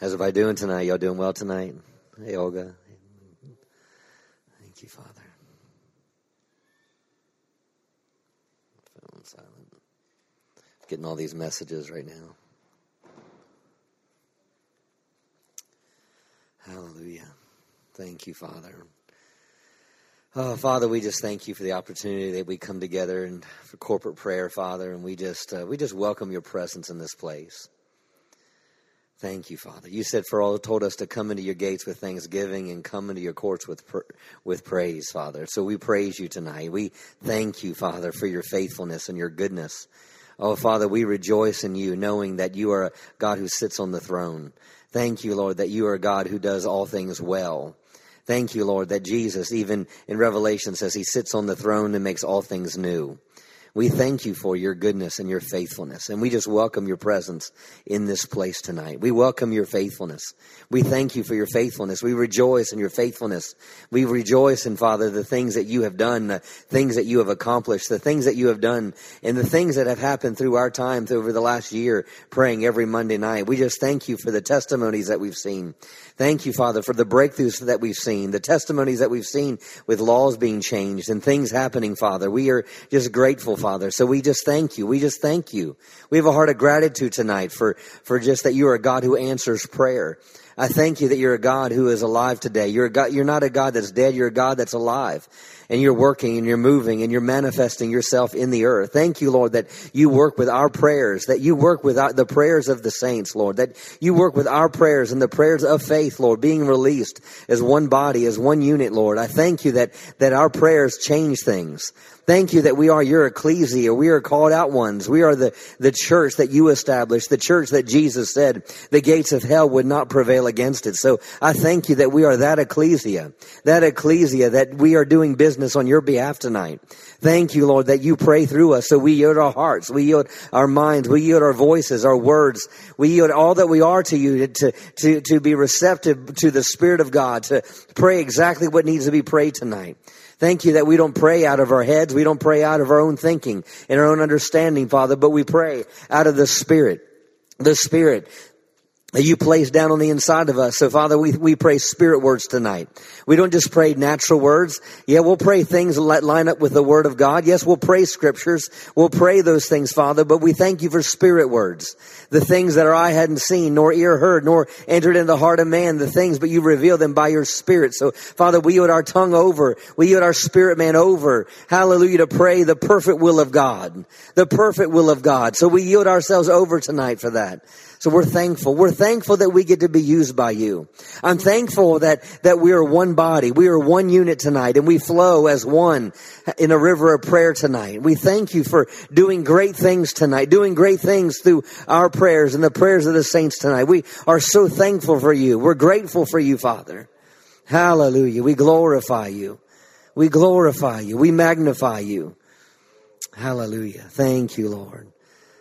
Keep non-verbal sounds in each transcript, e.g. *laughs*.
How's everybody doing tonight? Y'all doing well tonight? Hey, Olga. Thank you, Father. Silent. Getting all these messages right now. Hallelujah. Thank you, Father. Oh, Father, we just thank you for the opportunity that we come together and for corporate prayer, Father, and we just uh, we just welcome your presence in this place. Thank you, Father. You said for all told us to come into your gates with thanksgiving and come into your courts with with praise, Father. So we praise you tonight. We thank you, Father, for your faithfulness and your goodness. Oh, Father, we rejoice in you, knowing that you are a God who sits on the throne. Thank you, Lord, that you are a God who does all things well. Thank you, Lord, that Jesus, even in Revelation, says he sits on the throne and makes all things new. We thank you for your goodness and your faithfulness. And we just welcome your presence in this place tonight. We welcome your faithfulness. We thank you for your faithfulness. We rejoice in your faithfulness. We rejoice in, Father, the things that you have done, the things that you have accomplished, the things that you have done, and the things that have happened through our time over the last year praying every Monday night. We just thank you for the testimonies that we've seen. Thank you, Father, for the breakthroughs that we've seen, the testimonies that we've seen with laws being changed and things happening, Father. We are just grateful, Father. So we just thank you. We just thank you. We have a heart of gratitude tonight for, for just that you are a God who answers prayer. I thank you that you're a God who is alive today. You're a God, you're not a God that's dead. You're a God that's alive and you're working and you're moving and you're manifesting yourself in the earth. Thank you, Lord, that you work with our prayers, that you work with our, the prayers of the saints, Lord, that you work with our prayers and the prayers of faith, Lord, being released as one body, as one unit, Lord. I thank you that, that our prayers change things. Thank you that we are your ecclesia. We are called out ones. We are the, the church that you established, the church that Jesus said the gates of hell would not prevail against it. So I thank you that we are that ecclesia, that ecclesia that we are doing business on your behalf tonight. Thank you, Lord, that you pray through us. So we yield our hearts, we yield our minds, we yield our voices, our words, we yield all that we are to you to, to, to be receptive to the Spirit of God, to pray exactly what needs to be prayed tonight. Thank you that we don't pray out of our heads. We don't pray out of our own thinking and our own understanding, Father, but we pray out of the Spirit. The Spirit that you place down on the inside of us. So Father, we, we pray spirit words tonight. We don't just pray natural words. Yeah, we'll pray things that line up with the word of God. Yes, we'll pray scriptures. We'll pray those things, Father, but we thank you for spirit words. The things that our eye hadn't seen, nor ear heard, nor entered in the heart of man, the things, but you reveal them by your spirit. So Father, we yield our tongue over. We yield our spirit man over. Hallelujah to pray the perfect will of God. The perfect will of God. So we yield ourselves over tonight for that. So we're thankful. We're thankful that we get to be used by you. I'm thankful that, that we are one body. We are one unit tonight and we flow as one in a river of prayer tonight. We thank you for doing great things tonight, doing great things through our prayers and the prayers of the saints tonight. We are so thankful for you. We're grateful for you, Father. Hallelujah. We glorify you. We glorify you. We magnify you. Hallelujah. Thank you, Lord.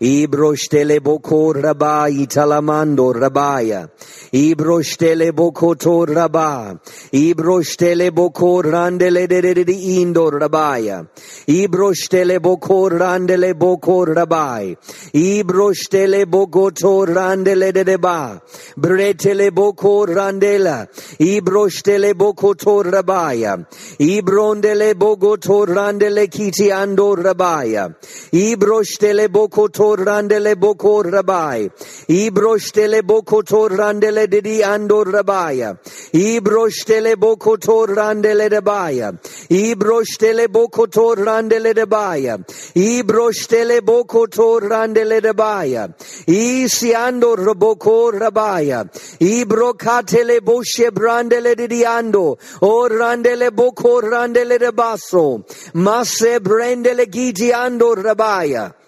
rabosa. Ibroshtele boko raba italamando rabaya. Ibroshtele boko to raba. Ibroshtele boko randele de de de indo rabaya. Ibroshtele boko randele boko rabai. Ibroshtele boko to randele de de ba. Bretele boko randela. Ibroshtele boko to rabaya. Ibrondele boko to randele kiti ando rabaya. Ibroshtele boko to randele boko rabai. Ibroshtele boko to randele didi ando rabaya. Ibroshtele boko to randele rabaya. Ibroshtele boko to randele rabaya. Ibroshtele boko to randele rabaya. Isiando raboko rabaya. Ibrokatele boshe brandele didi ando. O randele boko randele rabaso. Masse brandele giti ando rabaya.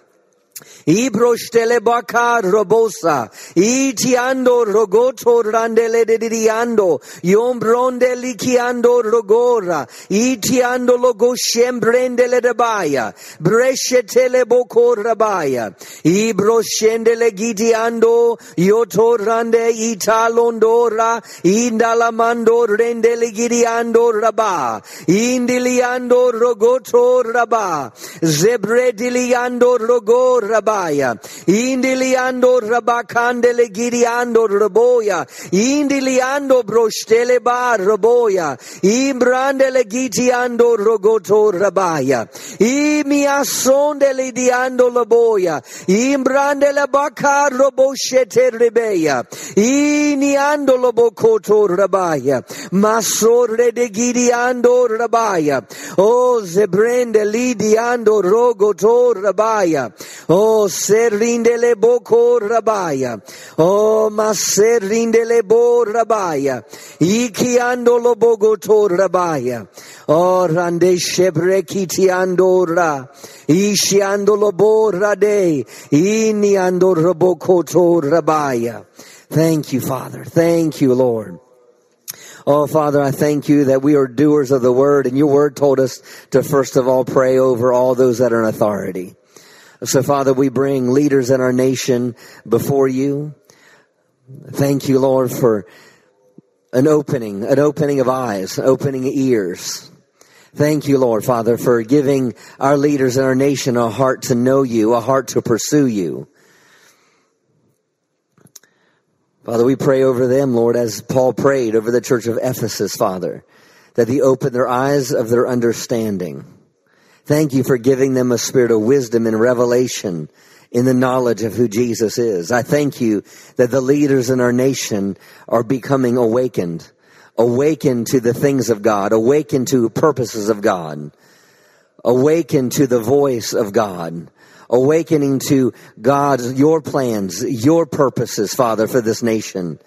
Ibrostele bakar robosa. Itiando rogoto randele dediando. Yombronde likiando rogora. Itiando logo shembrendele rabaya. Breshetele boko rabaya. Ibroshendele gidiando. Yoto rande italondora. Indalamando rendele gidiando raba. Indiliando rogoto raba. Zebrediliando rogora rabaya. Indiliando rabakandele giriando raboya. Indiliando broštele bar raboya. Imbrandele gitiando rogoto rabaya. Imiasondele diando laboya. Imbrandele bakar roboshete rebeya. Iniando lobokoto rabaya. Masore de giriando rabaya. O zebrende lidiando rogoto rabaya. Oh, serrindele boko rabaya. Oh, ma serrindele bo rabaya. Iki ando lo bogoto rabaya. Oh, rande shebreki andora. Ishi ando lo bo rade. Ini ando rabokoto rabaya. Thank you, Father. Thank you, Lord. Oh, Father, I thank you that we are doers of the word, and your word told us to first of all pray over all those that are in authority. So, Father, we bring leaders in our nation before you. Thank you, Lord, for an opening, an opening of eyes, opening ears. Thank you, Lord, Father, for giving our leaders in our nation a heart to know you, a heart to pursue you. Father, we pray over them, Lord, as Paul prayed over the church of Ephesus, Father, that he open their eyes of their understanding Thank you for giving them a spirit of wisdom and revelation in the knowledge of who Jesus is. I thank you that the leaders in our nation are becoming awakened, awakened to the things of God, awakened to purposes of God, awakened to the voice of God, awakening to God's, your plans, your purposes, Father, for this nation.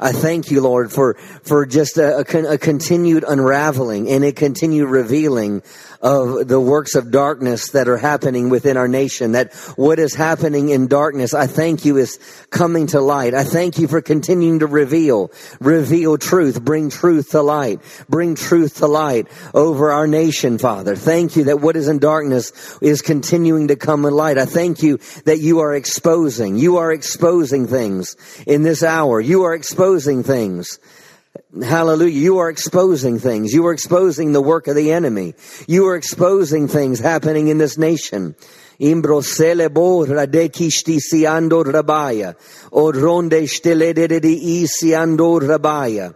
I thank you, Lord, for, for just a, a, a continued unraveling and a continued revealing of the works of darkness that are happening within our nation, that what is happening in darkness, I thank you is coming to light. I thank you for continuing to reveal, reveal truth, bring truth to light, bring truth to light over our nation, Father. Thank you that what is in darkness is continuing to come in light. I thank you that you are exposing, you are exposing things in this hour. You are exposing things Hallelujah. You are exposing things. You are exposing the work of the enemy. You are exposing things happening in this nation. Rabaya.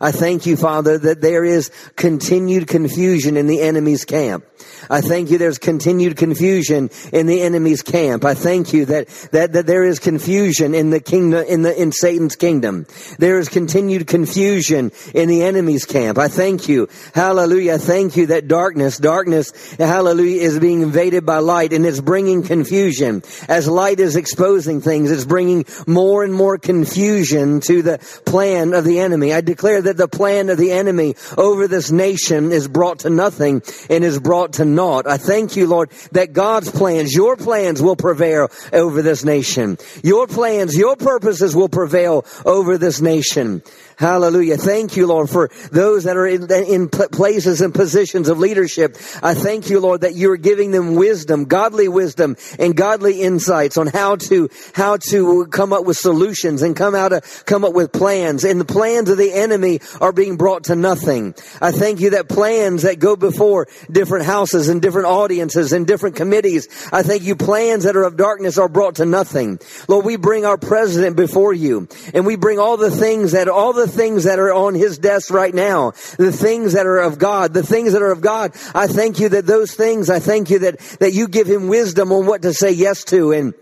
I thank you, Father, that there is continued confusion in the enemy's camp. I thank you there's continued confusion in the enemy's camp. I thank you that, that, that there is confusion in the kingdom, in the, in Satan's kingdom. There is continued confusion in the enemy's camp. I thank you. Hallelujah. I thank you that darkness, darkness, hallelujah, is being invaded by light and it's bringing confusion. As light is exposing things, it's bringing more and more confusion to the plan of the enemy. I declare that the plan of the enemy over this nation is brought to nothing and is brought to naught. I thank you, Lord, that God's plans, your plans will prevail over this nation. Your plans, your purposes will prevail over this nation. Hallelujah. Thank you, Lord, for those that are in, in, places and positions of leadership. I thank you, Lord, that you're giving them wisdom, godly wisdom and godly insights on how to, how to come up with solutions and come out, of, come up with plans. And the plans of the enemy are being brought to nothing. I thank you that plans that go before different houses and different audiences and different committees, I thank you plans that are of darkness are brought to nothing. Lord, we bring our president before you and we bring all the things that, all the things that are on his desk right now, the things that are of God, the things that are of God. I thank you that those things, I thank you that, that you give him wisdom on what to say yes to and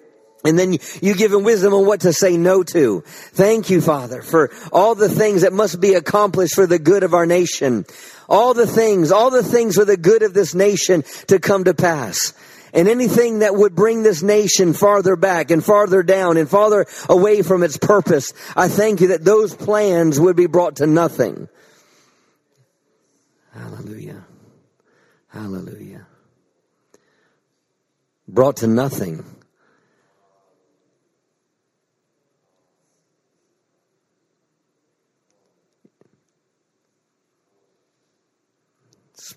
and then you give him wisdom on what to say no to. Thank you, Father, for all the things that must be accomplished for the good of our nation. All the things, all the things for the good of this nation to come to pass and anything that would bring this nation farther back and farther down and farther away from its purpose, I thank you that those plans would be brought to nothing. Hallelujah. Hallelujah. brought to nothing.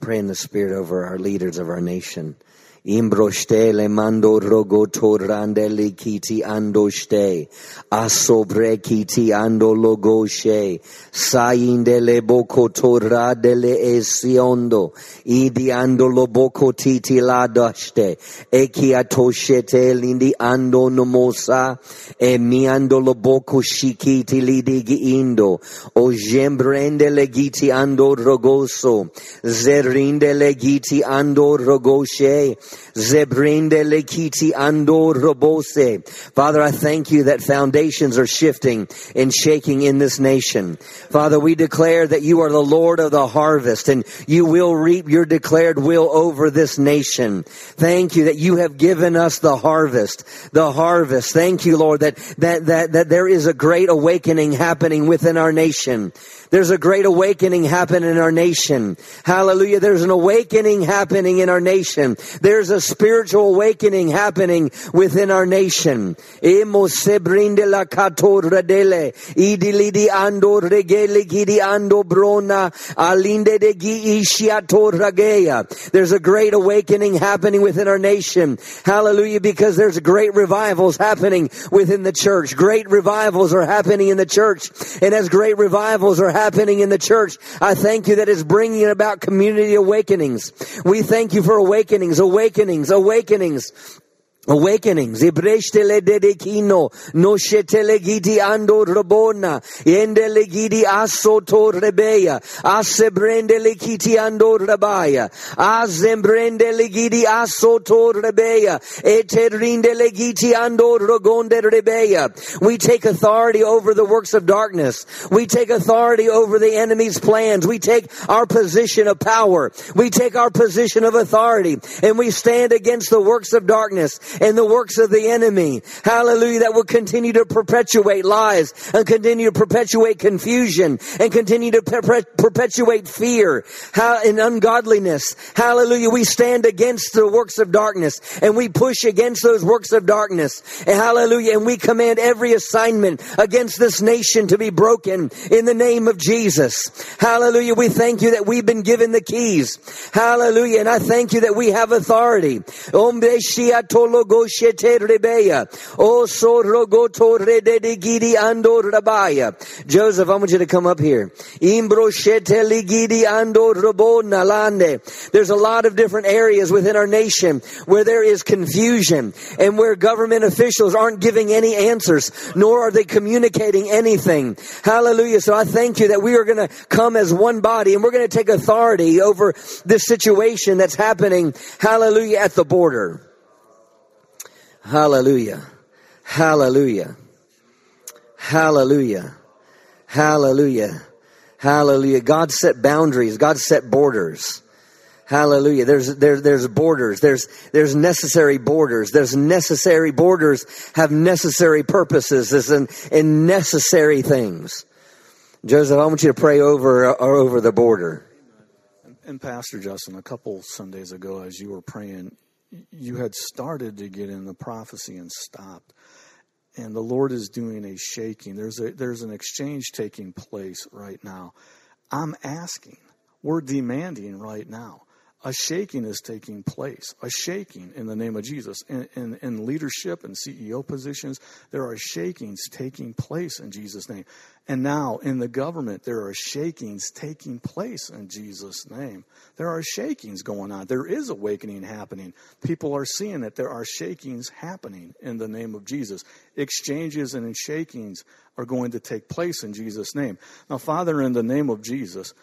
Pray in the Spirit over our leaders of our nation. Imbroste mando rogo torrandeli kiti andoste. Asobre kiti ando logoshe. Sainde le boko torra dele esiondo. Idi ando lo boko titi la daste. Eki atoshete lindi ando nomosa. E mi ando lo boko shikiti lidigi indo. O jembrende le giti ando rogoso. Zerinde le giti ando rogoshe. Zebrinde lekiti ando robose. Father, I thank you that foundations are shifting and shaking in this nation. Father, we declare that you are the Lord of the harvest and you will reap your declared will over this nation. Thank you that you have given us the harvest, the harvest. Thank you, Lord, that, that, that, that there is a great awakening happening within our nation. There's a great awakening happening in our nation. Hallelujah. There's an awakening happening in our nation. There's a spiritual awakening happening within our nation. There's a great awakening happening within our nation. Hallelujah. Because there's great revivals happening within the church. Great revivals are happening in the church. And as great revivals are happening in the church. I thank you that it's bringing about community awakenings. We thank you for awakenings, awakenings, awakenings awakenings. Ibreshtele dedekino, no shetele gidi ando rabona, endele gidi asoto rebeya, asebrendele kiti ando rabaya, azembrendele gidi asoto rebeya, eterindele giti ando rogonde rebeya. We take authority over the works of darkness. We take authority over the enemy's plans. We take our position of power. We take our position of authority and we stand against the works of darkness and the works of the enemy. Hallelujah. That will continue to perpetuate lies and continue to perpetuate confusion and continue to per- perpetuate fear and ungodliness. Hallelujah. We stand against the works of darkness and we push against those works of darkness. And hallelujah. And we command every assignment against this nation to be broken in the name of Jesus. Hallelujah. We thank you that we've been given the keys. Hallelujah. And I thank you that we have authority. Shete rebeya. O sorogoto rededigidi ando rabaya. Joseph, I want you to come up here. Shete ligidi nalande. There's a lot of different areas within our nation where there is confusion and where government officials aren't giving any answers, nor are they communicating anything. Hallelujah. So I thank you that we are going to come as one body and we're going to take authority over this situation that's happening, hallelujah, at the border. Hallelujah. Hallelujah. Hallelujah. Hallelujah. Hallelujah. God set boundaries. God set borders. Hallelujah. There's, there, there's borders. There's, there's necessary borders. There's necessary borders have necessary purposes and, and necessary things. Joseph, I want you to pray over, uh, over the border. And Pastor Justin, a couple Sundays ago, as you were praying, you had started to get in the prophecy and stopped. And the Lord is doing a shaking. There's a there's an exchange taking place right now. I'm asking, we're demanding right now a shaking is taking place, a shaking in the name of Jesus. In, in, in, leadership and CEO positions, there are shakings taking place in Jesus' name. And now in the government, there are shakings taking place in Jesus' name. There are shakings going on. There is awakening happening. People are seeing that there are shakings happening in the name of Jesus. Exchanges and shakings are going to take place in Jesus' name. Now, Father, in the name of Jesus,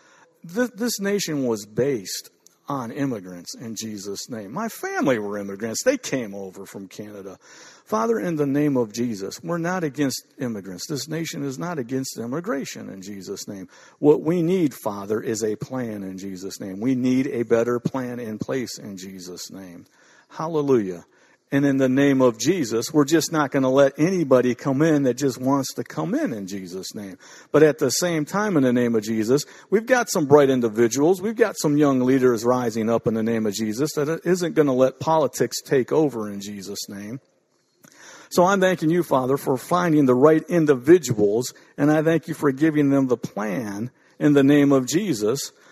th- this nation was based on immigrants in Jesus' name. My family were immigrants. They came over from Canada. Father, in the name of Jesus, we're not against immigrants. This nation is not against immigration in Jesus' name. What we need, Father, is a plan in Jesus' name. We need a better plan in place in Jesus' name. Hallelujah. And in the name of Jesus. We're just not going to let anybody come in that just wants to come in in Jesus' name. But at the same time, in the name of Jesus, we've got some bright individuals. We've got some young leaders rising up in the name of Jesus that isn't going to let politics take over in Jesus' name. So I'm thanking you, Father, for finding the right individuals, and I thank you for giving them the plan in the name of Jesus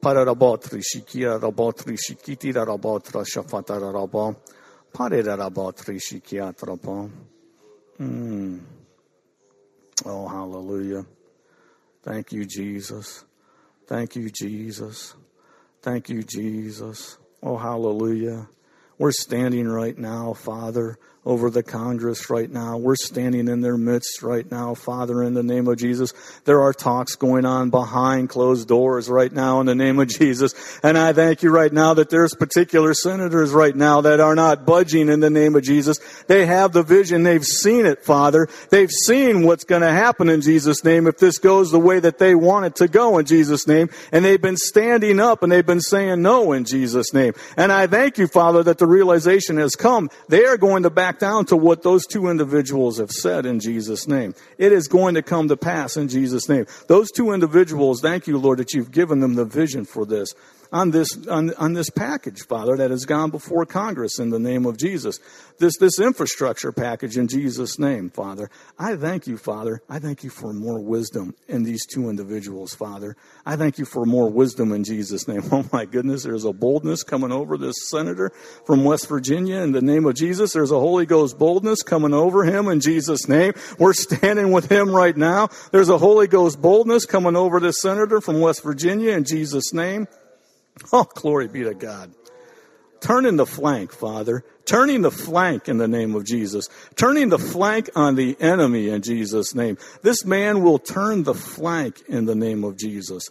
pararabatri shikia rabatri shikitira rabatra shafatara rabam parera rabatri shikia trapam Oh, hallelujah. Thank you, Jesus. Thank you, Jesus. Thank you, Jesus. Oh, hallelujah. We're standing right now, Father, over the Congress right now. We're standing in their midst right now, Father, in the name of Jesus. There are talks going on behind closed doors right now in the name of Jesus. And I thank you right now that there's particular senators right now that are not budging in the name of Jesus. They have the vision. They've seen it, Father. They've seen what's going to happen in Jesus' name if this goes the way that they want it to go in Jesus' name. And they've been standing up and they've been saying no in Jesus' name. And I thank you, Father, that the realization has come. They are going to back down to what those two individuals have said in Jesus' name. It is going to come to pass in Jesus' name. Those two individuals, thank you, Lord, that you've given them the vision for this on this on, on this package, Father, that has gone before Congress in the name of Jesus. This this infrastructure package in Jesus' name, Father. I thank you, Father. I thank you for more wisdom in these two individuals, Father. I thank you for more wisdom in Jesus' name. *laughs* Oh my goodness, there's a boldness coming over this senator from West Virginia in the name of Jesus. There's a Holy Ghost boldness coming over him in Jesus' name. We're standing with him right now. There's a Holy Ghost boldness coming over this senator from West Virginia in Jesus' name. *laughs* Oh, glory be to God. Turning the flank, Father. Turning the flank in the name of Jesus. Turning the flank on the enemy in Jesus' name. This man will turn the flank in the name of Jesus.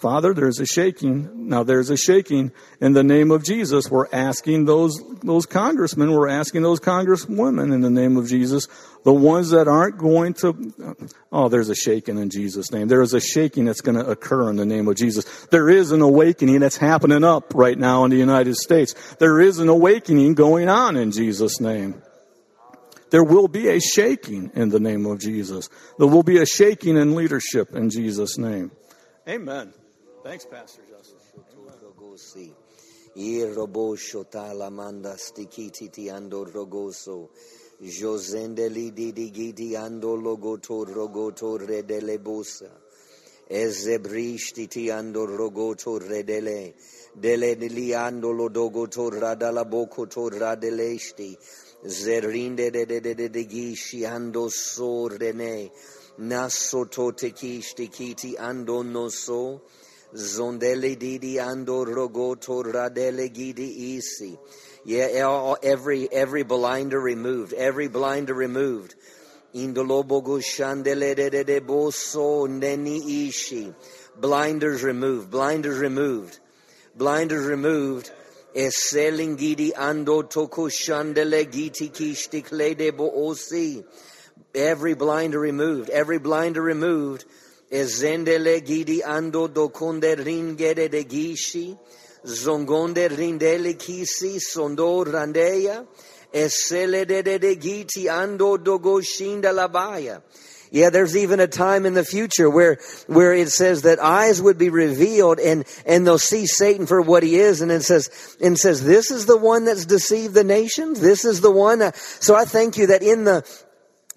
Father, there's a shaking. Now there's a shaking in the name of Jesus. We're asking those, those congressmen, we're asking those congresswomen in the name of Jesus, the ones that aren't going to, oh, there's a shaking in Jesus' name. There is a shaking that's going to occur in the name of Jesus. There is an awakening that's happening up right now in the United States. There is an awakening going on in Jesus' name. There will be a shaking in the name of Jesus. There will be a shaking in leadership in Jesus' name. Amen. Thanks, Pastor Justin. Ir robosho talamanda stikiti ando logoto rogoto redele bosa. Ezebrishti ti ando rogoto redele. Dele li ando lodogoto radala boko radeleshti. Zerinde de de de de de gishi ando so rene. Naso to te kishti kiti ando no so. Zondele didi ando rogoto radele gidi isi. Yeah, every every blinder removed, every blinder removed. Indolobogo shandele de de de boso neni ishi. Blinders removed, blinders removed, blinders removed. Eselingidi ando toko shandele giti kishti klede bo osi. Every blinder removed, every blinder removed. Ezendele gidi ando dokunde ringede de gishi, zongonde rindele kisi sondo randeya, esele de de de giti ando dogoshinda labaya. Yeah, there's even a time in the future where, where it says that eyes would be revealed and, and they'll see Satan for what he is. And it says, and says, this is the one that's deceived the nations. This is the one. so I thank you that in the,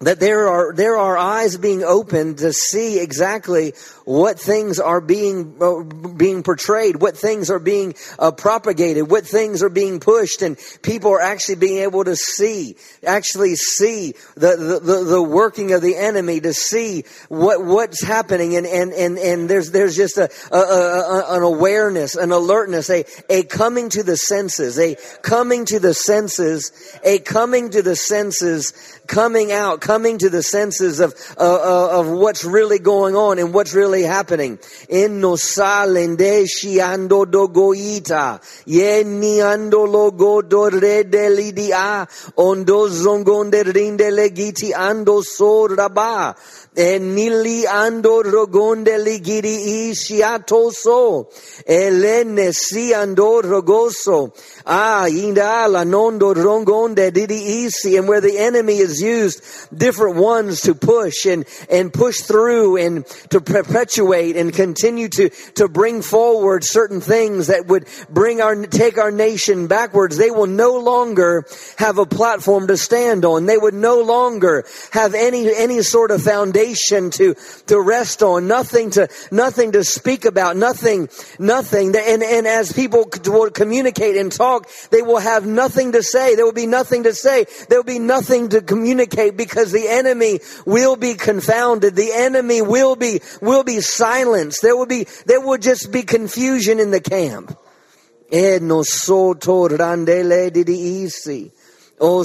that there are there are eyes being opened to see exactly what things are being uh, being portrayed, what things are being uh, propagated, what things are being pushed, and people are actually being able to see, actually see the the, the, the working of the enemy, to see what what's happening, and and and, and there's there's just a, a, a an awareness, an alertness, a a coming to the senses, a coming to the senses, a coming to the senses coming out, coming to the senses of, uh, uh, of what's really going on and what's really happening. In no salende shiando dogoita, ye niando logo dore delidia, ondo zongonde rinde legiti ando soraba nili ando rogonde ligiri ishiatoso elene si ando rogoso. Ah indala nondo rongonde didi isi. And where the enemy is used different ones to push and and push through and to perpetuate and continue to to bring forward certain things that would bring our take our nation backwards. They will no longer have a platform to stand on. They would no longer have any any sort of foundation foundation to, to rest on, nothing to, nothing to speak about, nothing, nothing. And, and as people will communicate and talk, they will have nothing to say. There will be nothing to say. There will be nothing to communicate because the enemy will be confounded. The enemy will be, will be silenced. There will be, there will just be confusion in the camp. E non so torrandele di isi. O.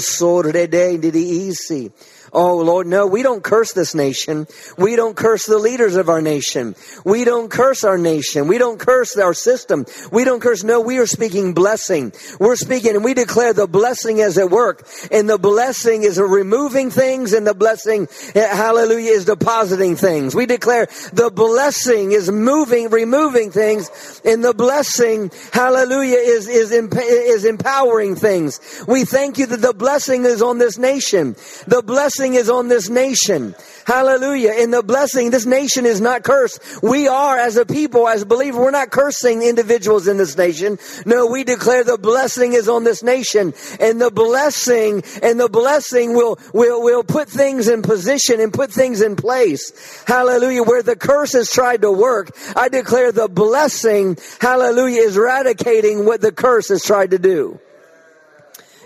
Oh Lord, no, we don't curse this nation. We don't curse the leaders of our nation. We don't curse our nation. We don't curse our system. We don't curse. No, we are speaking blessing. We're speaking and we declare the blessing as at work. And the blessing is removing things and the blessing, eh, hallelujah, is depositing things. We declare the blessing is moving, removing things and the blessing, hallelujah, is, is, is empowering things. We thank you that the blessing is on this nation. The blessing blessing is on this nation. Hallelujah. In the blessing, this nation is not cursed. We are, as a people, as believers, we're not cursing individuals in this nation. No, we declare the blessing is on this nation. And the blessing, and the blessing will, will, will put things in position and put things in place. Hallelujah. Where the curse has tried to work, I declare the blessing, hallelujah, is eradicating what the curse has tried to do. E mosate le stelle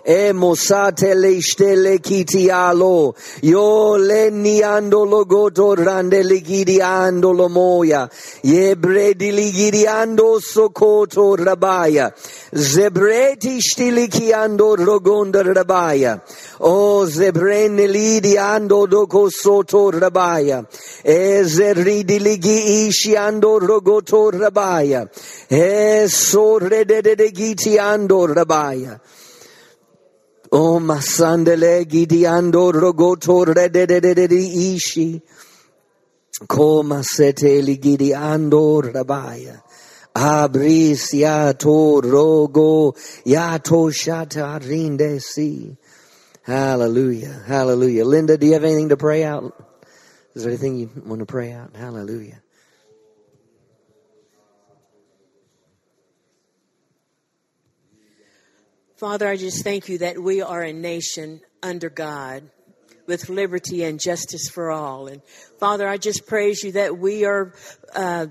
kitialo. Yo le niando lo goto rande ligidiando lo moya. Ye bredi ligidiando sokoto rabaya. Zebreti stilikiando rogonda rabaya. O zebrene lidiando doko soto rabaya. E zeridi ligi ishiando rogoto rabaya. E sorrede de gitiando rabaya. Oh, o masandele gidiando rogoto rededededi ishi. Koma sete ligidiando rabaya. Abris yato rogo yato shata rinde si. Hallelujah. Hallelujah. Linda, do you have anything to pray out? Is there anything you want to pray out? Hallelujah. Father, I just thank you that we are a nation under God with liberty and justice for all. And Father, I just praise you that we are uh,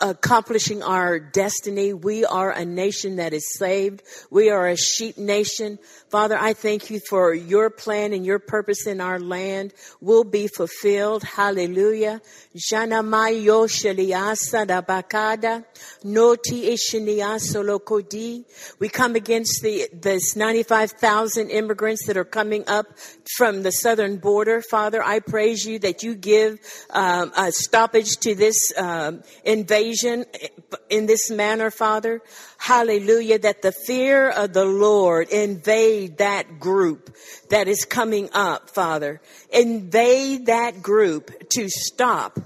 accomplishing our destiny. We are a nation that is saved. We are a sheep nation. Father, I thank you for your plan and your purpose in our land will be fulfilled. Hallelujah. Noti. We come against the, this 95,000 immigrants that are coming up from the southern border. Father, I praise you that you give um, a stoppage to this um, invasion in this manner, Father. Hallelujah. That the fear of the Lord invade that group that is coming up, Father. Invade that group to stop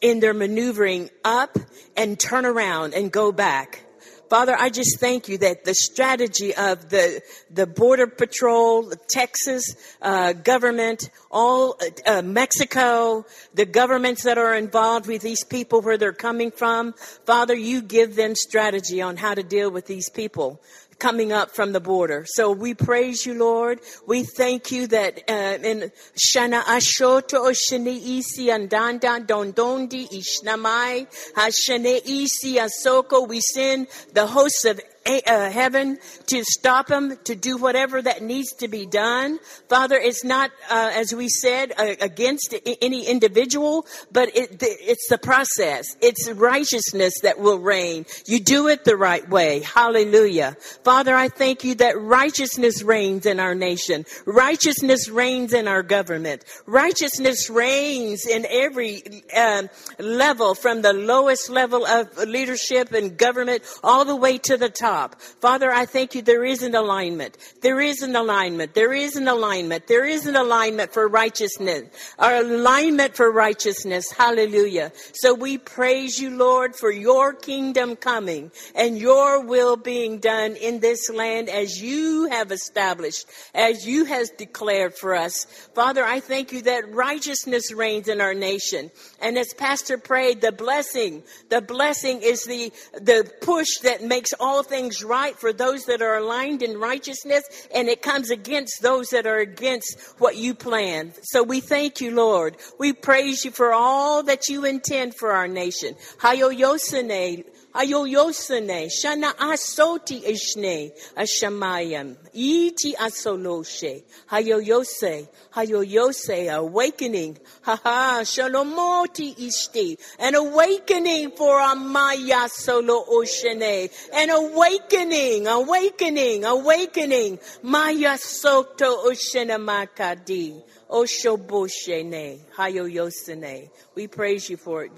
in their maneuvering up and turn around and go back. Father, I just thank you that the strategy of the, the Border Patrol, the Texas uh, government, all uh, Mexico, the governments that are involved with these people where they're coming from, Father, you give them strategy on how to deal with these people coming up from the border. So we praise you, Lord. We thank you that uh, in Shana Ashoto Oshene Isi Andanda Dondondi Ishnamai Hashene Isi Asoko, we send the hosts of uh, heaven to stop them to do whatever that needs to be done. Father, it's not, uh, as we said, uh, against any individual, but it, it's the process. It's righteousness that will reign. You do it the right way. Hallelujah. Father, I thank you that righteousness reigns in our nation. Righteousness reigns in our government. Righteousness reigns in every um, level, from the lowest level of leadership and government all the way to the top. Father, I thank you there is an alignment. There is an alignment. There is an alignment. There is an alignment for righteousness. Our alignment for righteousness. Hallelujah. So we praise you, Lord, for your kingdom coming and your will being done in this land as you have established, as you has declared for us. Father, I thank you that righteousness reigns in our nation. And as Pastor prayed, the blessing, the blessing is the, the push that makes all things things right for those that are aligned in righteousness, and it comes against those that are against what you plan. So we thank you, Lord. We praise you for all that you intend for our nation. Hayo Yosene, Ayoyosene, Shana Asoti Ishne, Ashamayam, Iti Asoloshe, Hayoyose, Hayoyose, awakening, Haha, Shalomoti Ishti, an awakening for Amaya Solo Oshene, an awakening, awakening, awakening, Maya Soto Oshene Makadi, Oshoboshene, Hayoyosene. We praise you for it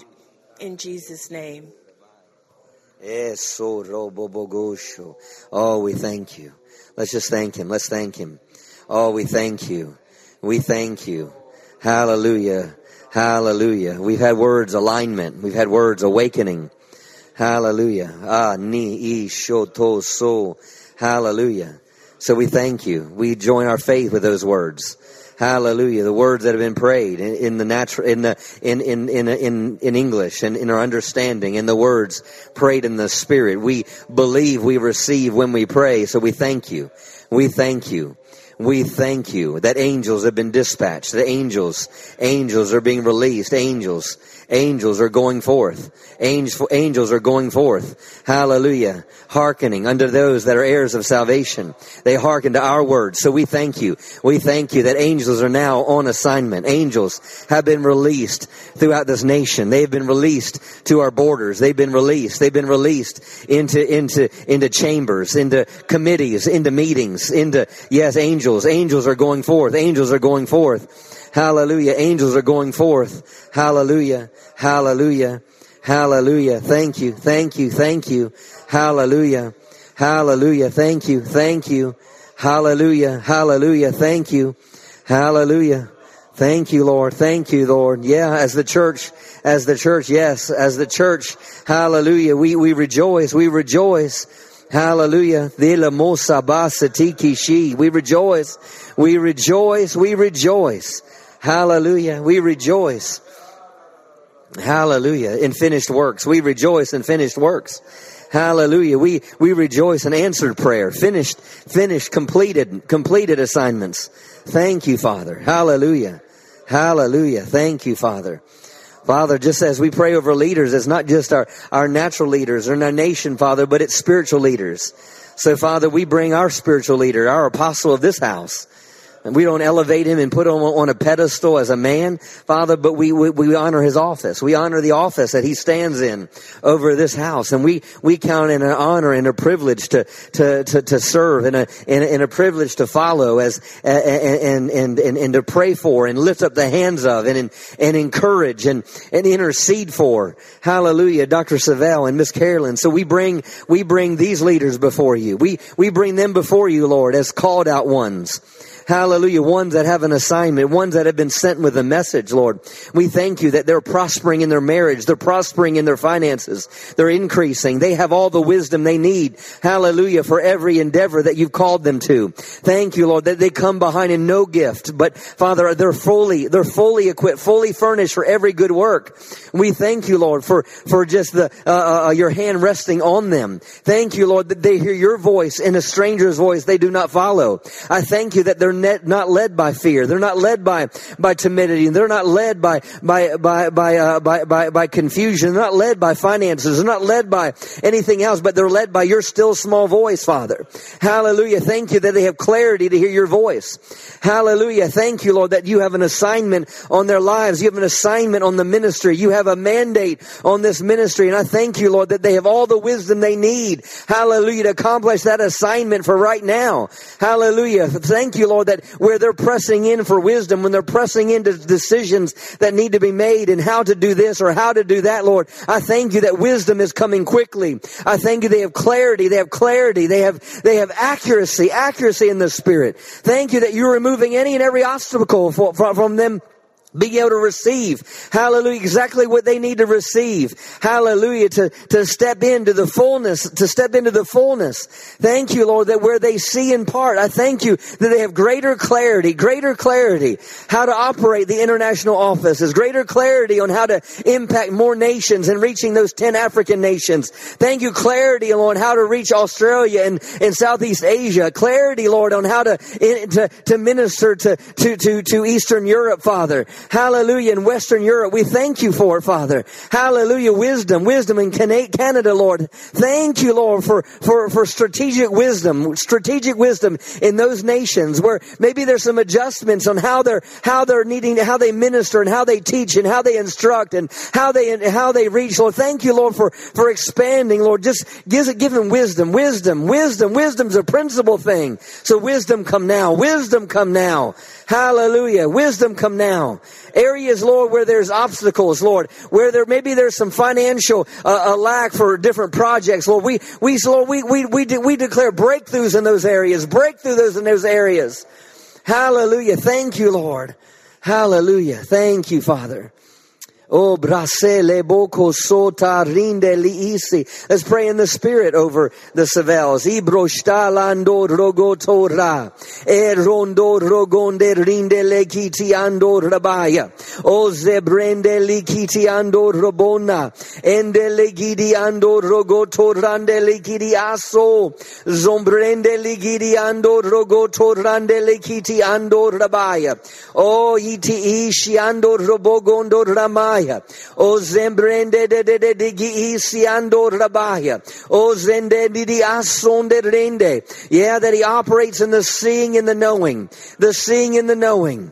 in Jesus' name. Oh, we thank you. Let's just thank him. Let's thank him. Oh, we thank you. We thank you. Hallelujah. Hallelujah. We've had words alignment. We've had words awakening. Hallelujah. Ah, ni, i, shoto, so. Hallelujah. So we thank you. We join our faith with those words. Hallelujah. The words that have been prayed in, in the natural, in the, in, in, in, in, in English and in our understanding in the words prayed in the spirit. We believe we receive when we pray. So we thank you. We thank you. We thank you that angels have been dispatched. The angels, angels are being released. Angels, angels are going forth. Angels, are going forth. Hallelujah. Hearkening unto those that are heirs of salvation. They hearken to our words. So we thank you. We thank you that angels are now on assignment. Angels have been released throughout this nation. They've been released to our borders. They've been released. They've been released into, into, into chambers, into committees, into meetings, into, yes, angels. Angels are going forth. Angels are going forth. Hallelujah. Angels are going forth. Hallelujah. Hallelujah. Hallelujah. Thank you. Thank you. Thank you. Hallelujah. Hallelujah. Thank you. Thank you. Hallelujah. Hallelujah. Thank you. Hallelujah. Thank you, Lord. Thank you, Lord. Yeah, as the church, as the church, yes, as the church, hallelujah. We, we rejoice. We rejoice. Hallelujah. We rejoice. We rejoice. We rejoice. Hallelujah. We rejoice. Hallelujah. In finished works. We rejoice in finished works. Hallelujah. We, we rejoice in answered prayer. Finished, finished, completed, completed assignments. Thank you, Father. Hallelujah. Hallelujah. Thank you, Father. Father, just as we pray over leaders, it's not just our, our natural leaders or our nation, Father, but it's spiritual leaders. So, Father, we bring our spiritual leader, our apostle of this house, we don't elevate him and put him on a pedestal as a man, Father, but we, we, we, honor his office. We honor the office that he stands in over this house. And we, we count it an honor and a privilege to, to, to, to serve and a, and, and a privilege to follow as, and, and, and, and to pray for and lift up the hands of and, and encourage and, and intercede for. Hallelujah. Dr. Savelle and Miss Carolyn. So we bring, we bring these leaders before you. We, we bring them before you, Lord, as called out ones. Hallelujah. Ones that have an assignment, ones that have been sent with a message, Lord. We thank you that they're prospering in their marriage. They're prospering in their finances. They're increasing. They have all the wisdom they need. Hallelujah. For every endeavor that you've called them to. Thank you, Lord, that they come behind in no gift, but Father, they're fully, they're fully equipped, fully furnished for every good work. We thank you, Lord, for, for just the, uh, uh, uh, your hand resting on them. Thank you, Lord, that they hear your voice in a stranger's voice they do not follow. I thank you that they're net, not led by fear. They're not led by, by timidity. They're not led by, by, by, by, uh, by, by, by confusion. They're not led by finances. They're not led by anything else, but they're led by your still small voice, Father. Hallelujah. Thank you that they have clarity to hear your voice. Hallelujah. Thank you, Lord, that you have an assignment on their lives. You have an assignment on the ministry. You have a mandate on this ministry. And I thank you, Lord, that they have all the wisdom they need. Hallelujah. To accomplish that assignment for right now. Hallelujah. Thank you, Lord, that where they're pressing in for wisdom, when they're pressing into decisions that need to be made and how to do this or how to do that, Lord, I thank you that wisdom is coming quickly. I thank you they have clarity. They have clarity. They have, they have accuracy, accuracy in the spirit. Thank you that you're removing any and every obstacle for, from, from them being able to receive, hallelujah, exactly what they need to receive, hallelujah, to, to step into the fullness, to step into the fullness. Thank you, Lord, that where they see in part, I thank you that they have greater clarity, greater clarity, how to operate the international offices, greater clarity on how to impact more nations and reaching those 10 African nations. Thank you, clarity, on how to reach Australia and, and Southeast Asia, clarity, Lord, on how to, to, to minister to, to, to, to Eastern Europe, Father. Hallelujah. In Western Europe, we thank you for it, Father. Hallelujah. Wisdom, wisdom in Canada, Lord. Thank you, Lord, for, for, for strategic wisdom, strategic wisdom in those nations where maybe there's some adjustments on how they're, how they're needing to, how they minister and how they teach and how they instruct and how they, and how they reach, Lord. Thank you, Lord, for, for expanding, Lord. Just give, give them wisdom, wisdom, wisdom. Wisdom's a principal thing. So wisdom come now. Wisdom come now. Hallelujah. Wisdom come now. Areas, Lord, where there's obstacles, Lord, where there maybe there's some financial uh, lack for different projects, Lord. We, we, Lord, we, we, we, de- we declare breakthroughs in those areas, breakthroughs in those areas. Hallelujah. Thank you, Lord. Hallelujah. Thank you, Father. Oh, brasele boko sota rinde. Let's pray in the spirit over the Savelles. Ibrostalando rogotora. Erondo rogonde rinde lekiti ando rabaya. O zebrende likiti ando robona. Ende legidi ando rogoto rande likidi aso. Zombrende ligidi ando rogoto rande likiti ando rabaya. O iti ishi ando robogondo ramaya. Rabaya. O zembrende de de de de gi isiando rabaya. O zende di di asonde rende. Yeah, that he operates in the seeing and the knowing. The seeing and the knowing.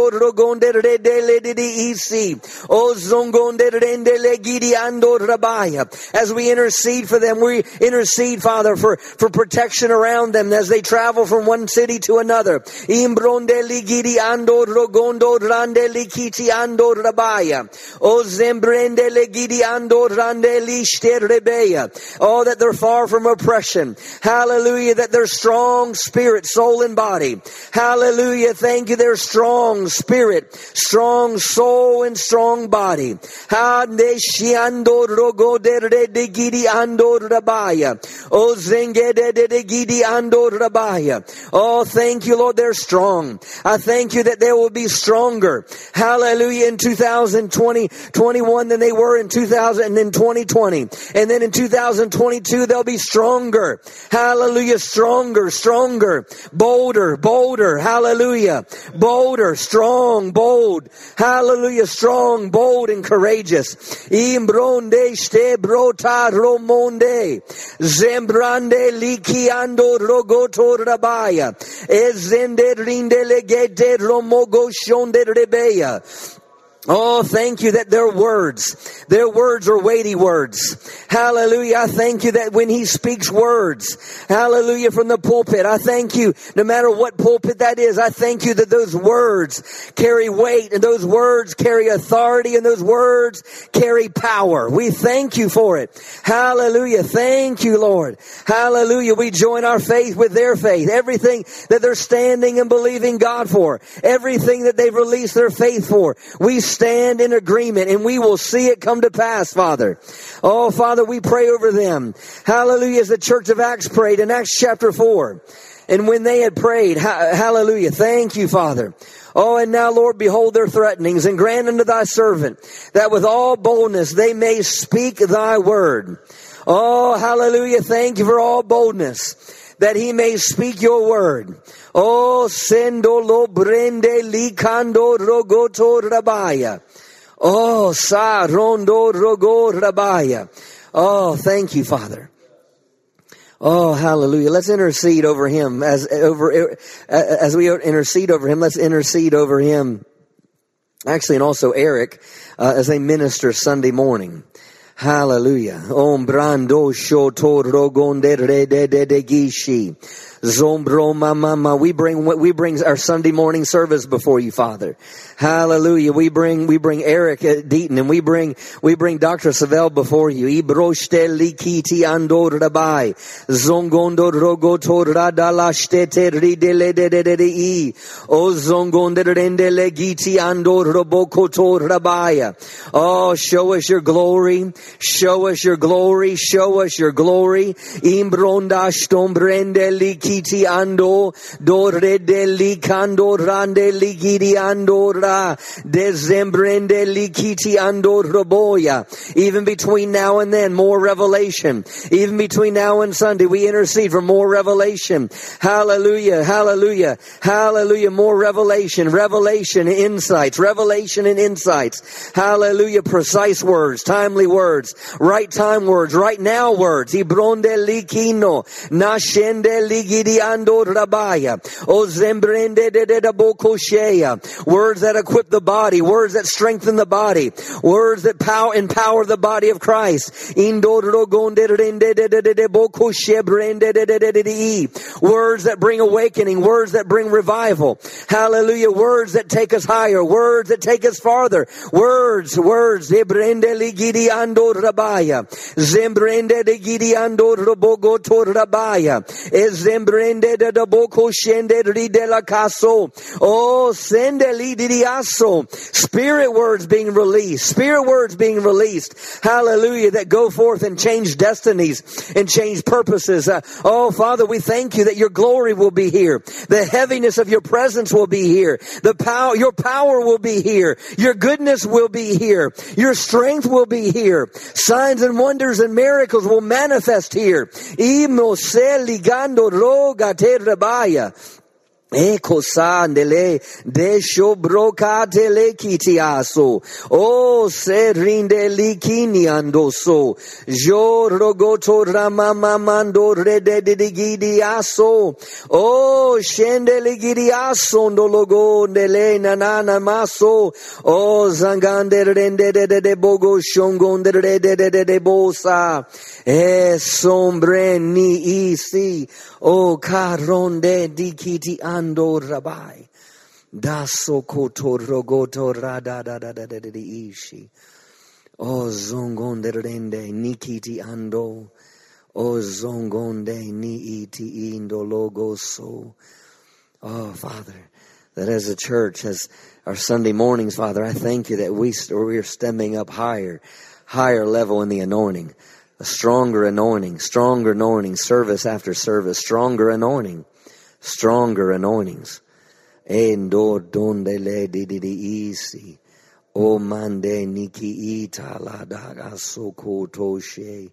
gidi ando rogonde redele di isi. O zongonde gidi ando rabaya. As we intercede for them, we intercede, Father, for, for protection around them as they travel from one city to another. Imbronde ligidi ando rogondo rande likiti ando rabaya. O zembrende legidi ando rande lishte rebeya. Oh, that they're far from oppression. Hallelujah, that they're strong spirit, soul, and body. Hallelujah, thank you, they're strong spirit, strong soul, and strong body. Oh, thank you, Lord, they're strong. I thank you that they will be stronger. Hallelujah, in 2020, 21 than they were in 2000 and in 2020. And then in 2022, they'll be stronger. Hallelujah, stronger, stronger, bolder, bolder. Hallelujah, bolder, strong, bold. Hallelujah, strong, bold, and courageous. Imbronde ste brota romonde. zembrande likiando rogoto rabaya. Ezende rinde legete romogo rebeya. Oh, thank you that their words, their words are weighty words. Hallelujah. I thank you that when he speaks words, hallelujah, from the pulpit, I thank you, no matter what pulpit that is, I thank you that those words carry weight and those words carry authority and those words carry power. We thank you for it. Hallelujah. Thank you, Lord. Hallelujah. We join our faith with their faith. Everything that they're standing and believing God for, everything that they've released their faith for, we stand in agreement and we will see it come to pass, Father. Oh, Father, we pray over them. Hallelujah. As the church of Acts prayed in Acts chapter 4. And when they had prayed, hallelujah. Thank you, Father. Oh, and now, Lord, behold their threatenings and grant unto thy servant that with all boldness they may speak thy word. Oh, hallelujah. Thank you for all boldness that he may speak your word. Oh, sendo lo brende likando rogoto rabaya. Oh, sa rondo rogo rabaya. Oh, thank you, Father. Oh, hallelujah. Let's intercede over him as, over, as we intercede over him. Let's intercede over him. Actually, and also Eric, uh, as they minister Sunday morning. Hallelujah. Om brando shotor rogonde re de de de gishi. Zombro mama. We bring we bring our Sunday morning service before you, Father. Hallelujah. We bring we bring Eric Deaton and we bring we bring Dr. Savelle before you. Ibroshte likiti andor rabai. Zongondo rogoto radalastete ridele de de de de i. O zongonde rendele giti andor robokoto rabaya. Oh, show us your glory. Show us your glory. Show us your glory. Imbronda stombrende liki kiti ando do rede likando rande ligidi ando ra dezembrende likiti ando roboya. Even between now and then, more revelation. Even between now and Sunday, we intercede for more revelation. Hallelujah, hallelujah, hallelujah. More revelation, revelation, insights, revelation and insights. Hallelujah, precise words, timely words, right time words, right now words. Ibronde likino, nashende ligi Words that equip the body, words that strengthen the body, words that power empower the body of Christ. Words that bring awakening, words that bring revival. Hallelujah. Words that take us higher, words that take us farther. Words, words. Zembrende. Brende de de boko shende de la caso. Oh, sende li diaso. Spirit words being released. Spirit words being released. Hallelujah. That go forth and change destinies and change purposes. Uh, oh, Father, we thank you that your glory will be here. The heaviness of your presence will be here. The power, your power will be here. Your goodness will be here. Your strength will be here. Signs and wonders and miracles will manifest here. Imo se ligando Gaterabaya. Eko sandele de shobrokate le kitiaso. O se rinde likini andoso. Jo rogoto ramamamando rede de aso. O shende ligidiaso ndologo ndele nanana maso. O zangande rende de de de bogo shongonde rede de de de bosa. E sombre ni isi. O caronde dikiti an ando rabai. Daso koto rogoto rada da da da da da ishi. O zongonde rende nikiti ando. O zongonde ni iti indo logoso. Oh, Father, that as a church, as our Sunday mornings, Father, I thank you that we, we are stemming up higher, higher level in the anointing. A stronger anointing, stronger anointing, service after service, stronger anointing stronger anointings. Donde le. O mande niki la daga soko toshe.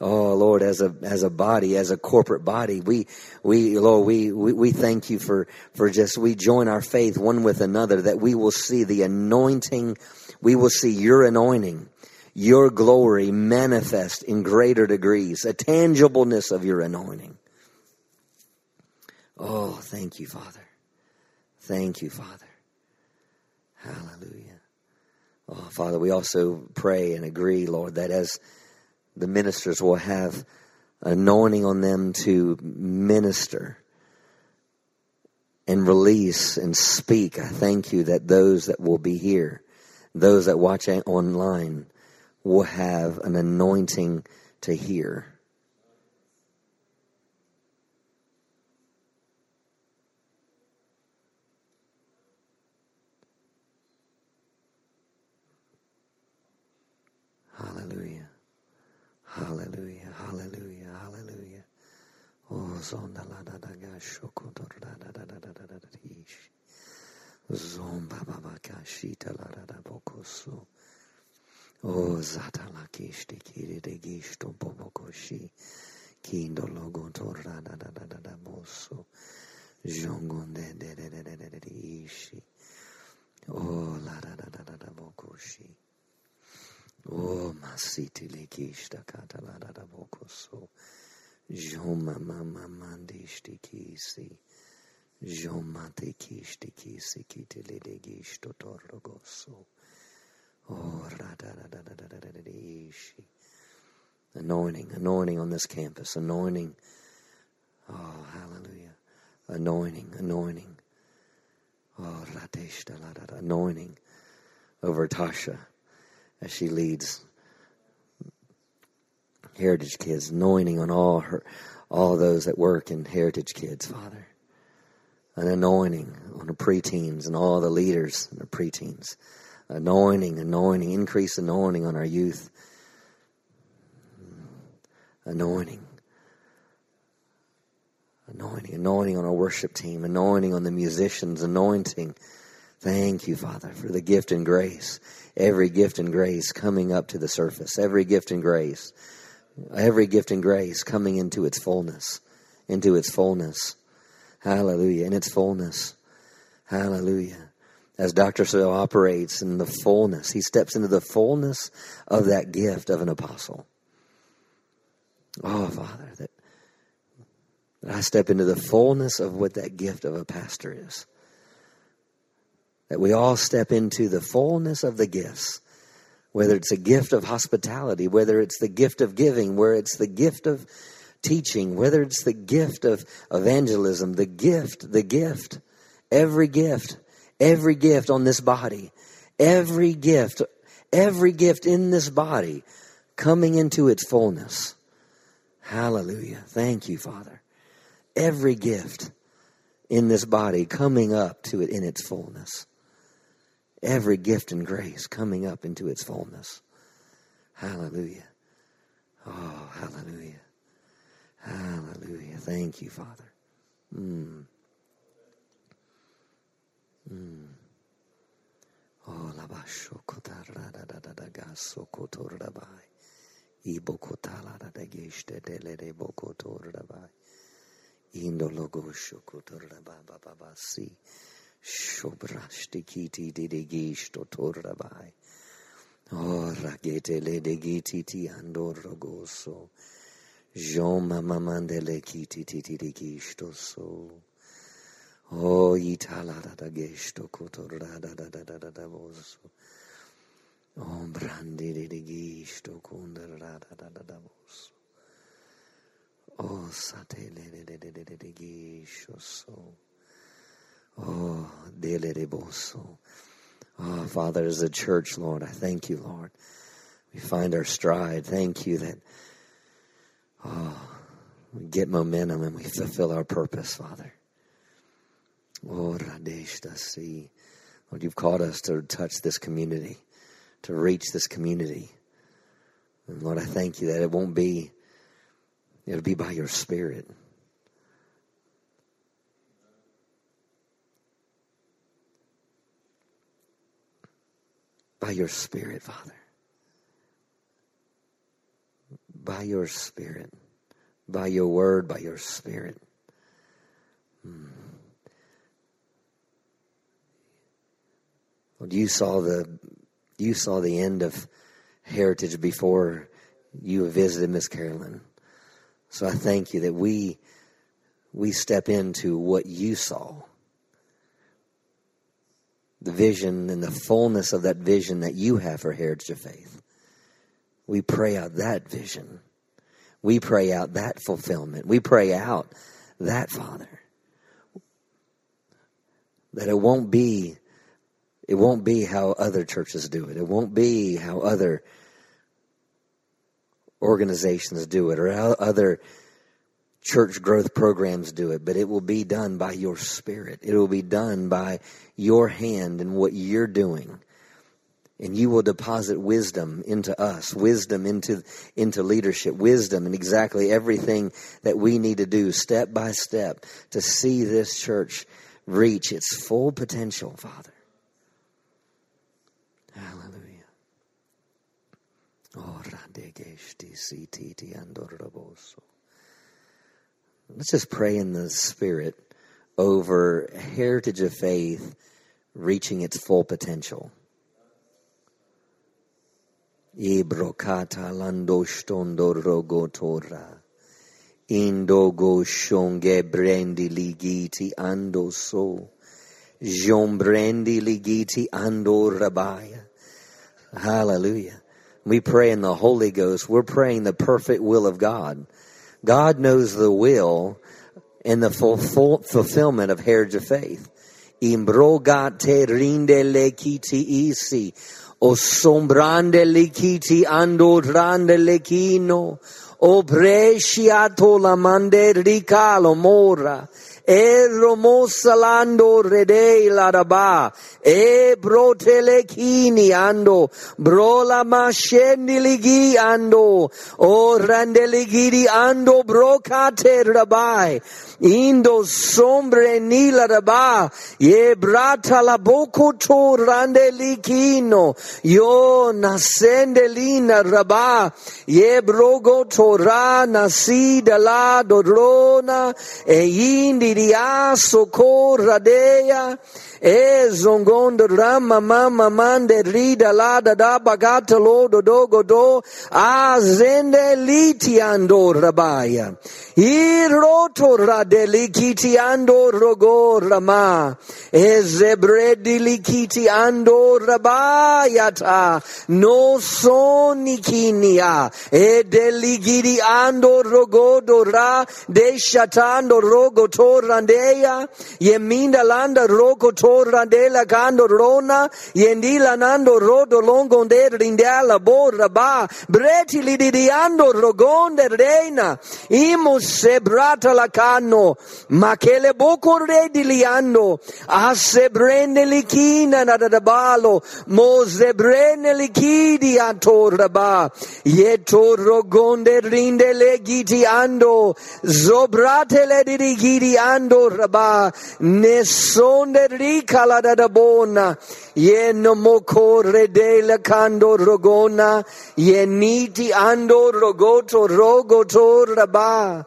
Oh Lord, as a as a body, as a corporate body, we we Lord, we, we we thank you for for just we join our faith one with another that we will see the anointing, we will see your anointing your glory manifest in greater degrees, a tangibleness of your anointing. Oh, thank you, Father. Thank you, Father. Hallelujah. Oh, Father, we also pray and agree, Lord, that as the ministers will have anointing on them to minister and release and speak, I thank you that those that will be here, those that watch online, will have an anointing to hear. Hallelujah. Hallelujah. Hallelujah. Hallelujah. Oh, zonda la da da ga shoko da da da da da da da da da ish. Zomba baba ka shita la da da bokosu. Oh, zata la kishti kiri de gishto bobokoshi. Kindo logo torra da da da da da boso. Jongon de de de de de de de ishi. Oh, la da da da da da bokoshi. Oh, masiti lekishta katalada da bokoso. Joma mama mandishti kisi. Joma te kishti kisi kitele de Anointing, anointing on this campus, anointing. Oh, hallelujah. Anointing, anointing. Oh, anointing over Tasha as she leads Heritage Kids, anointing on all her, all those that work in Heritage Kids, Father. An anointing on the preteens and all the leaders in the preteens. Anointing, anointing, increase anointing on our youth. Anointing. Anointing, anointing on our worship team, anointing on the musicians, anointing. Thank you, Father, for the gift and grace every gift and grace coming up to the surface, every gift and grace, every gift and grace coming into its fullness, into its fullness. Hallelujah. In its fullness. Hallelujah. As Dr. Searle operates in the fullness, he steps into the fullness of that gift of an apostle. Oh, Father, that, that I step into the fullness of what that gift of a pastor is that we all step into the fullness of the gifts, whether it's a gift of hospitality, whether it's the gift of giving, where it's the gift of teaching, whether it's the gift of evangelism, the gift, the gift, every gift, every gift on this body, every gift, every gift in this body coming into its fullness. Hallelujah. Thank you, Father. Every gift in this body coming up to it in its fullness every gift and grace coming up into its fullness. Hallelujah. Oh, hallelujah. Hallelujah. Thank you, Father. Mm. Mm. Oh, labashokotaradagadagasokotordabai. Ibokotalaradageshtetelerebokotordai. Indologoshokotorbabababasi. Shobrashtikiti didigishtotordabai. Oh, ragetele digititi andorogoso. Jom mamamandele kititi digishtoso. Oh, italada da gesto cotorrada da da da da da voso. Oh, brandi didigisto conderrada da da da voso. Oh, satele de de de de de de so. Oh, delireboso. Oh, Father, as a church, Lord, I thank you, Lord. We find our stride. Thank you that, oh, we get momentum and we fulfill our purpose, Father. Oh, Radeshtasi. Lord, you've called us to touch this community, to reach this community. And Lord, I thank you that it won't be, it'll be by your Spirit. by your Spirit, Father. By your Spirit. By your word, by your Spirit. Hmm. You saw the you saw the end of heritage before you visited Miss Carolyn. So I thank you that we we step into what you saw. The vision and the fullness of that vision that you have for Heritage of Faith. We pray out that vision. We pray out that fulfillment. We pray out that, Father. That it won't be it won't be how other churches do it. It won't be how other organizations do it or how other church growth programs do it, but it will be done by your spirit. It will be done by your hand and what you're doing. And you will deposit wisdom into us, wisdom into, into leadership, wisdom in exactly everything that we need to do step by step to see this church reach its full potential, Father. Let's just pray in the Spirit over Heritage of Faith reaching its full potential. Ibrokata lando stondo rogotora. Indogo shonge brendi ligiti ando so. Jombrendi ligiti ando rabaya. Hallelujah. We pray in the Holy Ghost. We're praying the perfect will of God. God knows the will and the full, fulfillment of heritage of faith. Imbrogate rinde lekiti isi. O sombrande likiti ando rande lekino. O bresciato la mande ricalo mora. E romosalando redei la raba. E brotelechini ando. Brola mascendi ligi ando. O randeligiri ando brocate rabai. Indo sombre nila raba. Ye brata la boko to randelikino. Yo nascende lina raba. Ye brogo torah nasida la dodrona. E indi Iria socorra dea e zongondo rama mama mande rida lada da bagata lodo dogo do azende liti ando rabaya. Iroto radeli kiti ando rogo rama. E zebredi likiti ando rabayata. No sonikinia e deligiri ando rogodo ra de shatando rogo torandeya yeminda landa rogo to torra della cando rona, yendila nando rodo longo de rindala borra ba, breti li diando rogonde reina, imus sebrata la canno, ma che le bocco re di liando, a sebrene li china na da balo, mo sebrene li chidi a torra ba, yeto rogonde rinde le giti ando, zobrate le di ando raba, nessonde ri kala da bona. Ye no moko redele kando rogona. Ye niti ando rogoto rogoto raba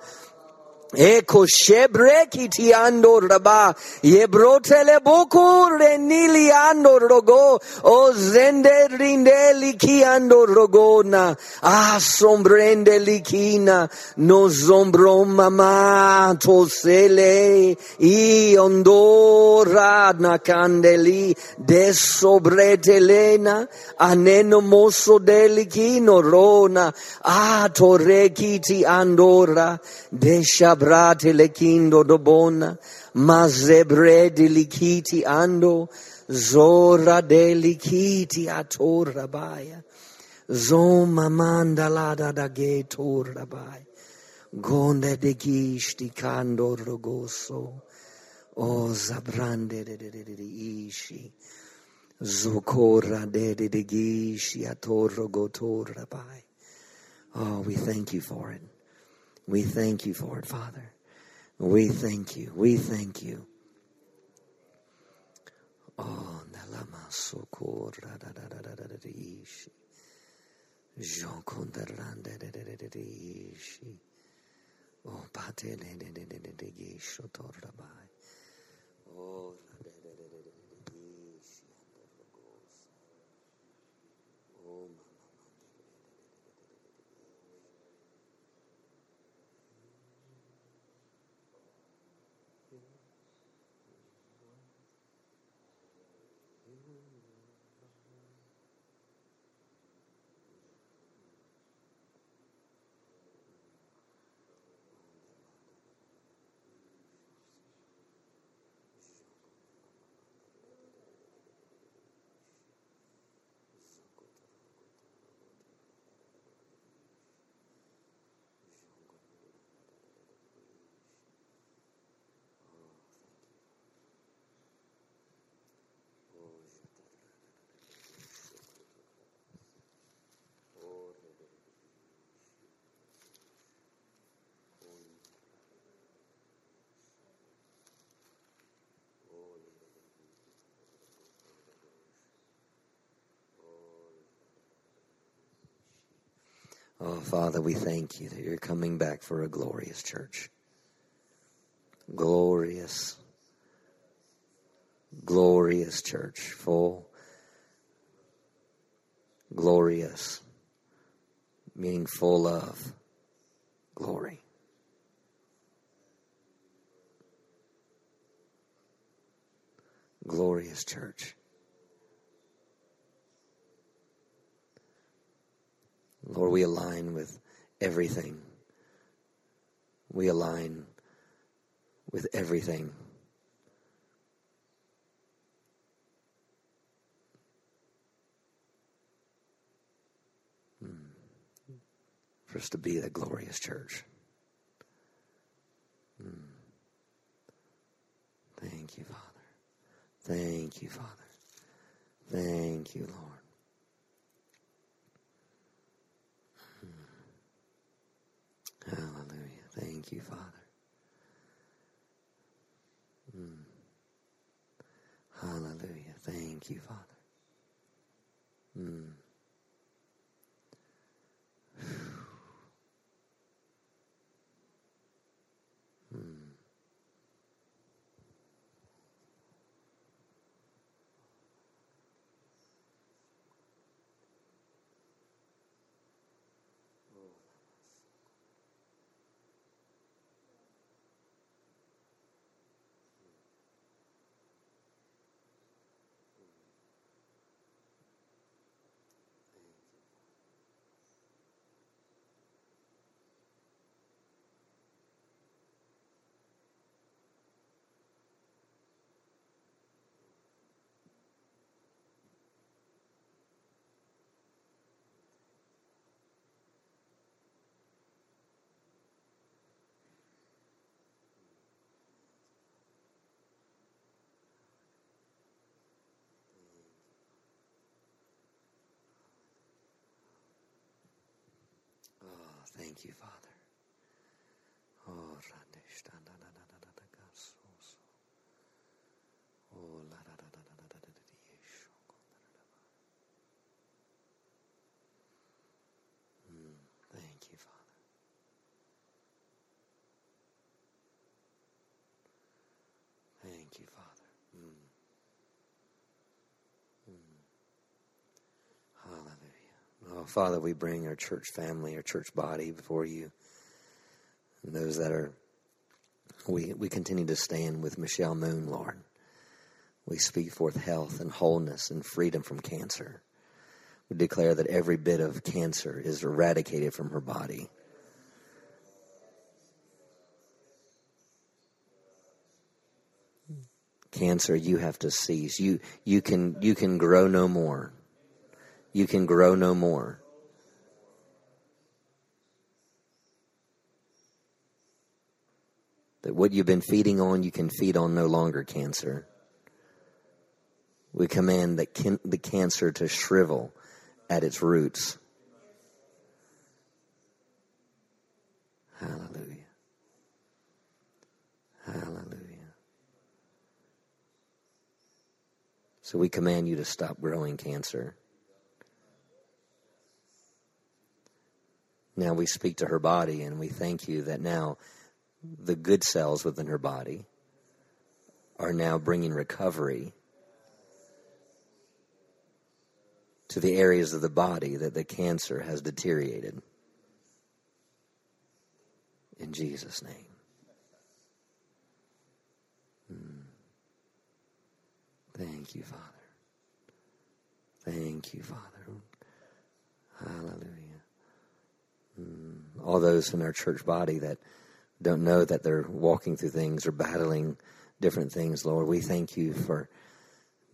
Eko shebreki ti ando raba. Yebrotele boku renili ando rogo. O zende rinde liki ando rogona ah sombrende likina no zombro mama to sele i ondora na candeli de sobretelena aneno mosso delikino rona. Ah toreki ti andora de shab brate lekindo dobona, mazebre de likiti ando, zora de likiti ator baya, zoma mandalada da ge tor rabai, gonde de gishti kando rogoso, o zabrande de de de de ishi, zokora de de de ator rogotor rabai. Oh, we thank you for it. We thank you for it, Father. We thank you. We thank you. Oh, nalama sokora da da da da da da da ishi. Jonkondaranda da da da da da ishi. Oh, pate le de de de de de gisho torrabai. Oh, da da da da da da da ishi. Oh, mama. Oh, Father, we thank you that you're coming back for a glorious church. Glorious, glorious church, full, glorious, meaning full of glory. Glorious church. Lord, we align with everything. We align with everything. Hmm. For us to be that glorious church. Hmm. Thank you, Father. Thank you, Father. Thank you, Lord. Hallelujah. Thank you, Father. Mm. Hallelujah. Thank you, Father. Mm. Thank you, Father. Oh, mm, Thank you, Father. Thank you, Father. Mm. Mm. Hallelujah. Father, we bring our church family, our church body before you. And those that are, we, we continue to stand with Michelle Moon, Lord. We speak forth health and wholeness and freedom from cancer. We declare that every bit of cancer is eradicated from her body. Cancer, you have to cease. You, you, can, you can grow no more. You can grow no more. That what you've been feeding on, you can feed on no longer, cancer. We command that can, the cancer to shrivel at its roots. Hallelujah. Hallelujah. So we command you to stop growing cancer. Now we speak to her body and we thank you that now the good cells within her body are now bringing recovery to the areas of the body that the cancer has deteriorated. In Jesus' name. Hmm. Thank you, Father. Thank you, Father. Hallelujah. All those in our church body that don't know that they're walking through things or battling different things, Lord, we thank you for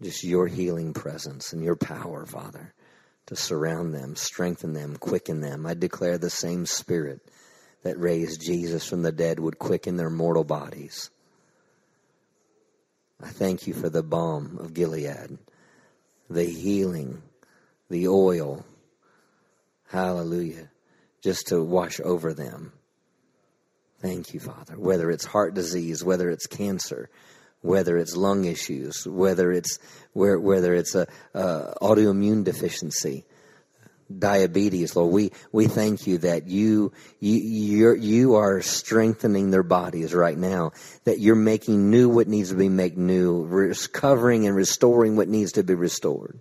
just your healing presence and your power, Father, to surround them, strengthen them, quicken them. I declare the same Spirit that raised Jesus from the dead would quicken their mortal bodies. I thank you for the balm of Gilead, the healing, the oil. Hallelujah. Just to wash over them. Thank you, Father. Whether it's heart disease, whether it's cancer, whether it's lung issues, whether it's whether it's a, a autoimmune deficiency, diabetes, Lord. We, we thank you that you, you, you are strengthening their bodies right now, that you're making new what needs to be made new, recovering and restoring what needs to be restored.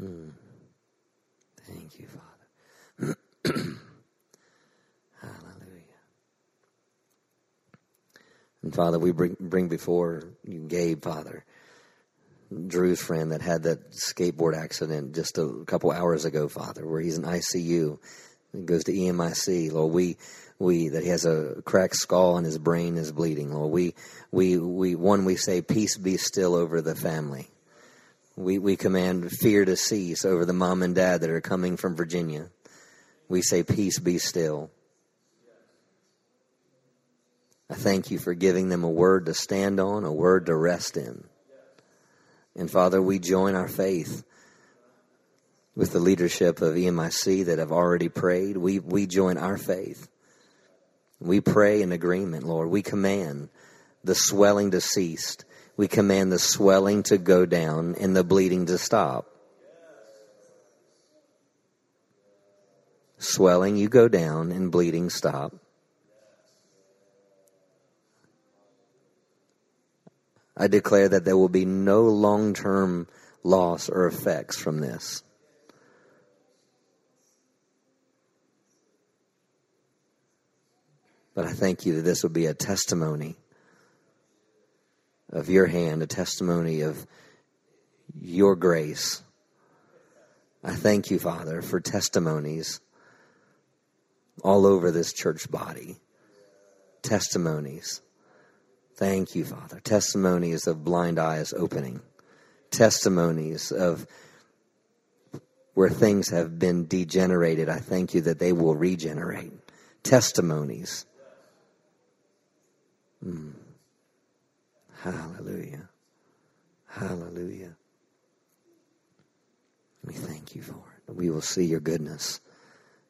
Mm. Thank you, Father. *clears throat* Hallelujah. And Father, we bring, bring before you, Gabe, Father. Drew's friend that had that skateboard accident just a couple hours ago, Father, where he's in ICU. He goes to EMIC. Lord, we we that he has a cracked skull and his brain is bleeding. Lord, we we we one we say peace be still over the family. We we command fear to cease over the mom and dad that are coming from Virginia. We say peace be still. I thank you for giving them a word to stand on, a word to rest in. And Father, we join our faith with the leadership of EMIC that have already prayed. We, we join our faith. We pray in agreement, Lord. We command the swelling to cease. We command the swelling to go down and the bleeding to stop. Swelling, you go down, and bleeding stop. I declare that there will be no long term loss or effects from this. But I thank you that this will be a testimony of your hand, a testimony of your grace. I thank you, Father, for testimonies all over this church body. Testimonies Thank you, Father. Testimonies of blind eyes opening, testimonies of where things have been degenerated. I thank you that they will regenerate. Testimonies. Mm. Hallelujah. Hallelujah. We thank you for it. We will see your goodness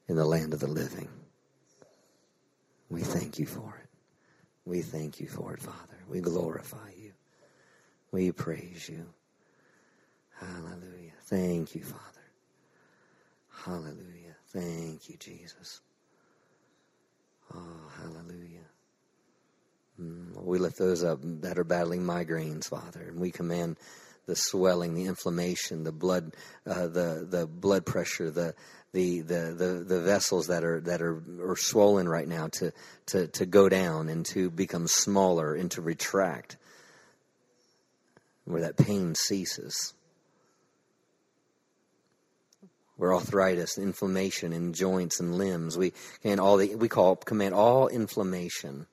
in the land of the living. We thank you for it. We thank you for it, Father. We glorify you. We praise you. Hallelujah. Thank you, Father. Hallelujah. Thank you, Jesus. Oh, hallelujah. Mm, we lift those up that are battling migraines, Father, and we command the swelling, the inflammation, the blood, uh, the the blood pressure, the the, the, the, the vessels that are that are, are swollen right now to, to, to go down and to become smaller and to retract where that pain ceases. Where arthritis, inflammation in joints and limbs, we can all the we call command all inflammation,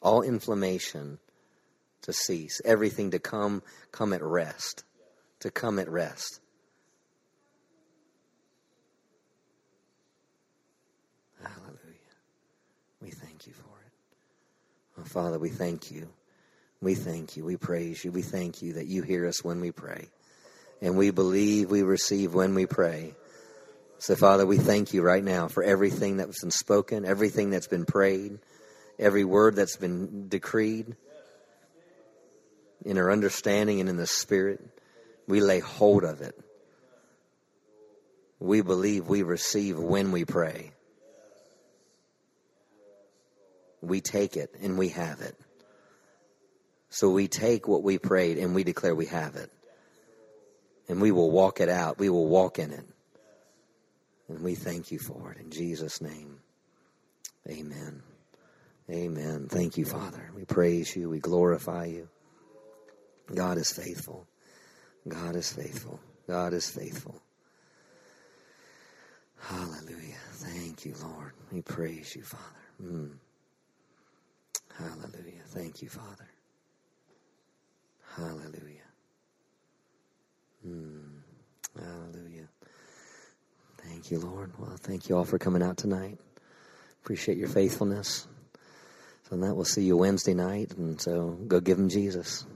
all inflammation to cease. Everything to come come at rest. To come at rest. Oh, Father, we thank you. We thank you. We praise you. We thank you that you hear us when we pray. And we believe we receive when we pray. So, Father, we thank you right now for everything that's been spoken, everything that's been prayed, every word that's been decreed in our understanding and in the Spirit. We lay hold of it. We believe we receive when we pray. We take it and we have it. So we take what we prayed and we declare we have it. And we will walk it out. We will walk in it. And we thank you for it in Jesus' name. Amen. Amen. Thank you, Father. We praise you. We glorify you. God is faithful. God is faithful. God is faithful. Hallelujah. Thank you, Lord. We praise you, Father. Mm. Hallelujah. Thank you, Father. Hallelujah. Mm. Hallelujah. Thank you, Lord. Well, thank you all for coming out tonight. Appreciate your faithfulness. So that we'll see you Wednesday night, and so go give him Jesus.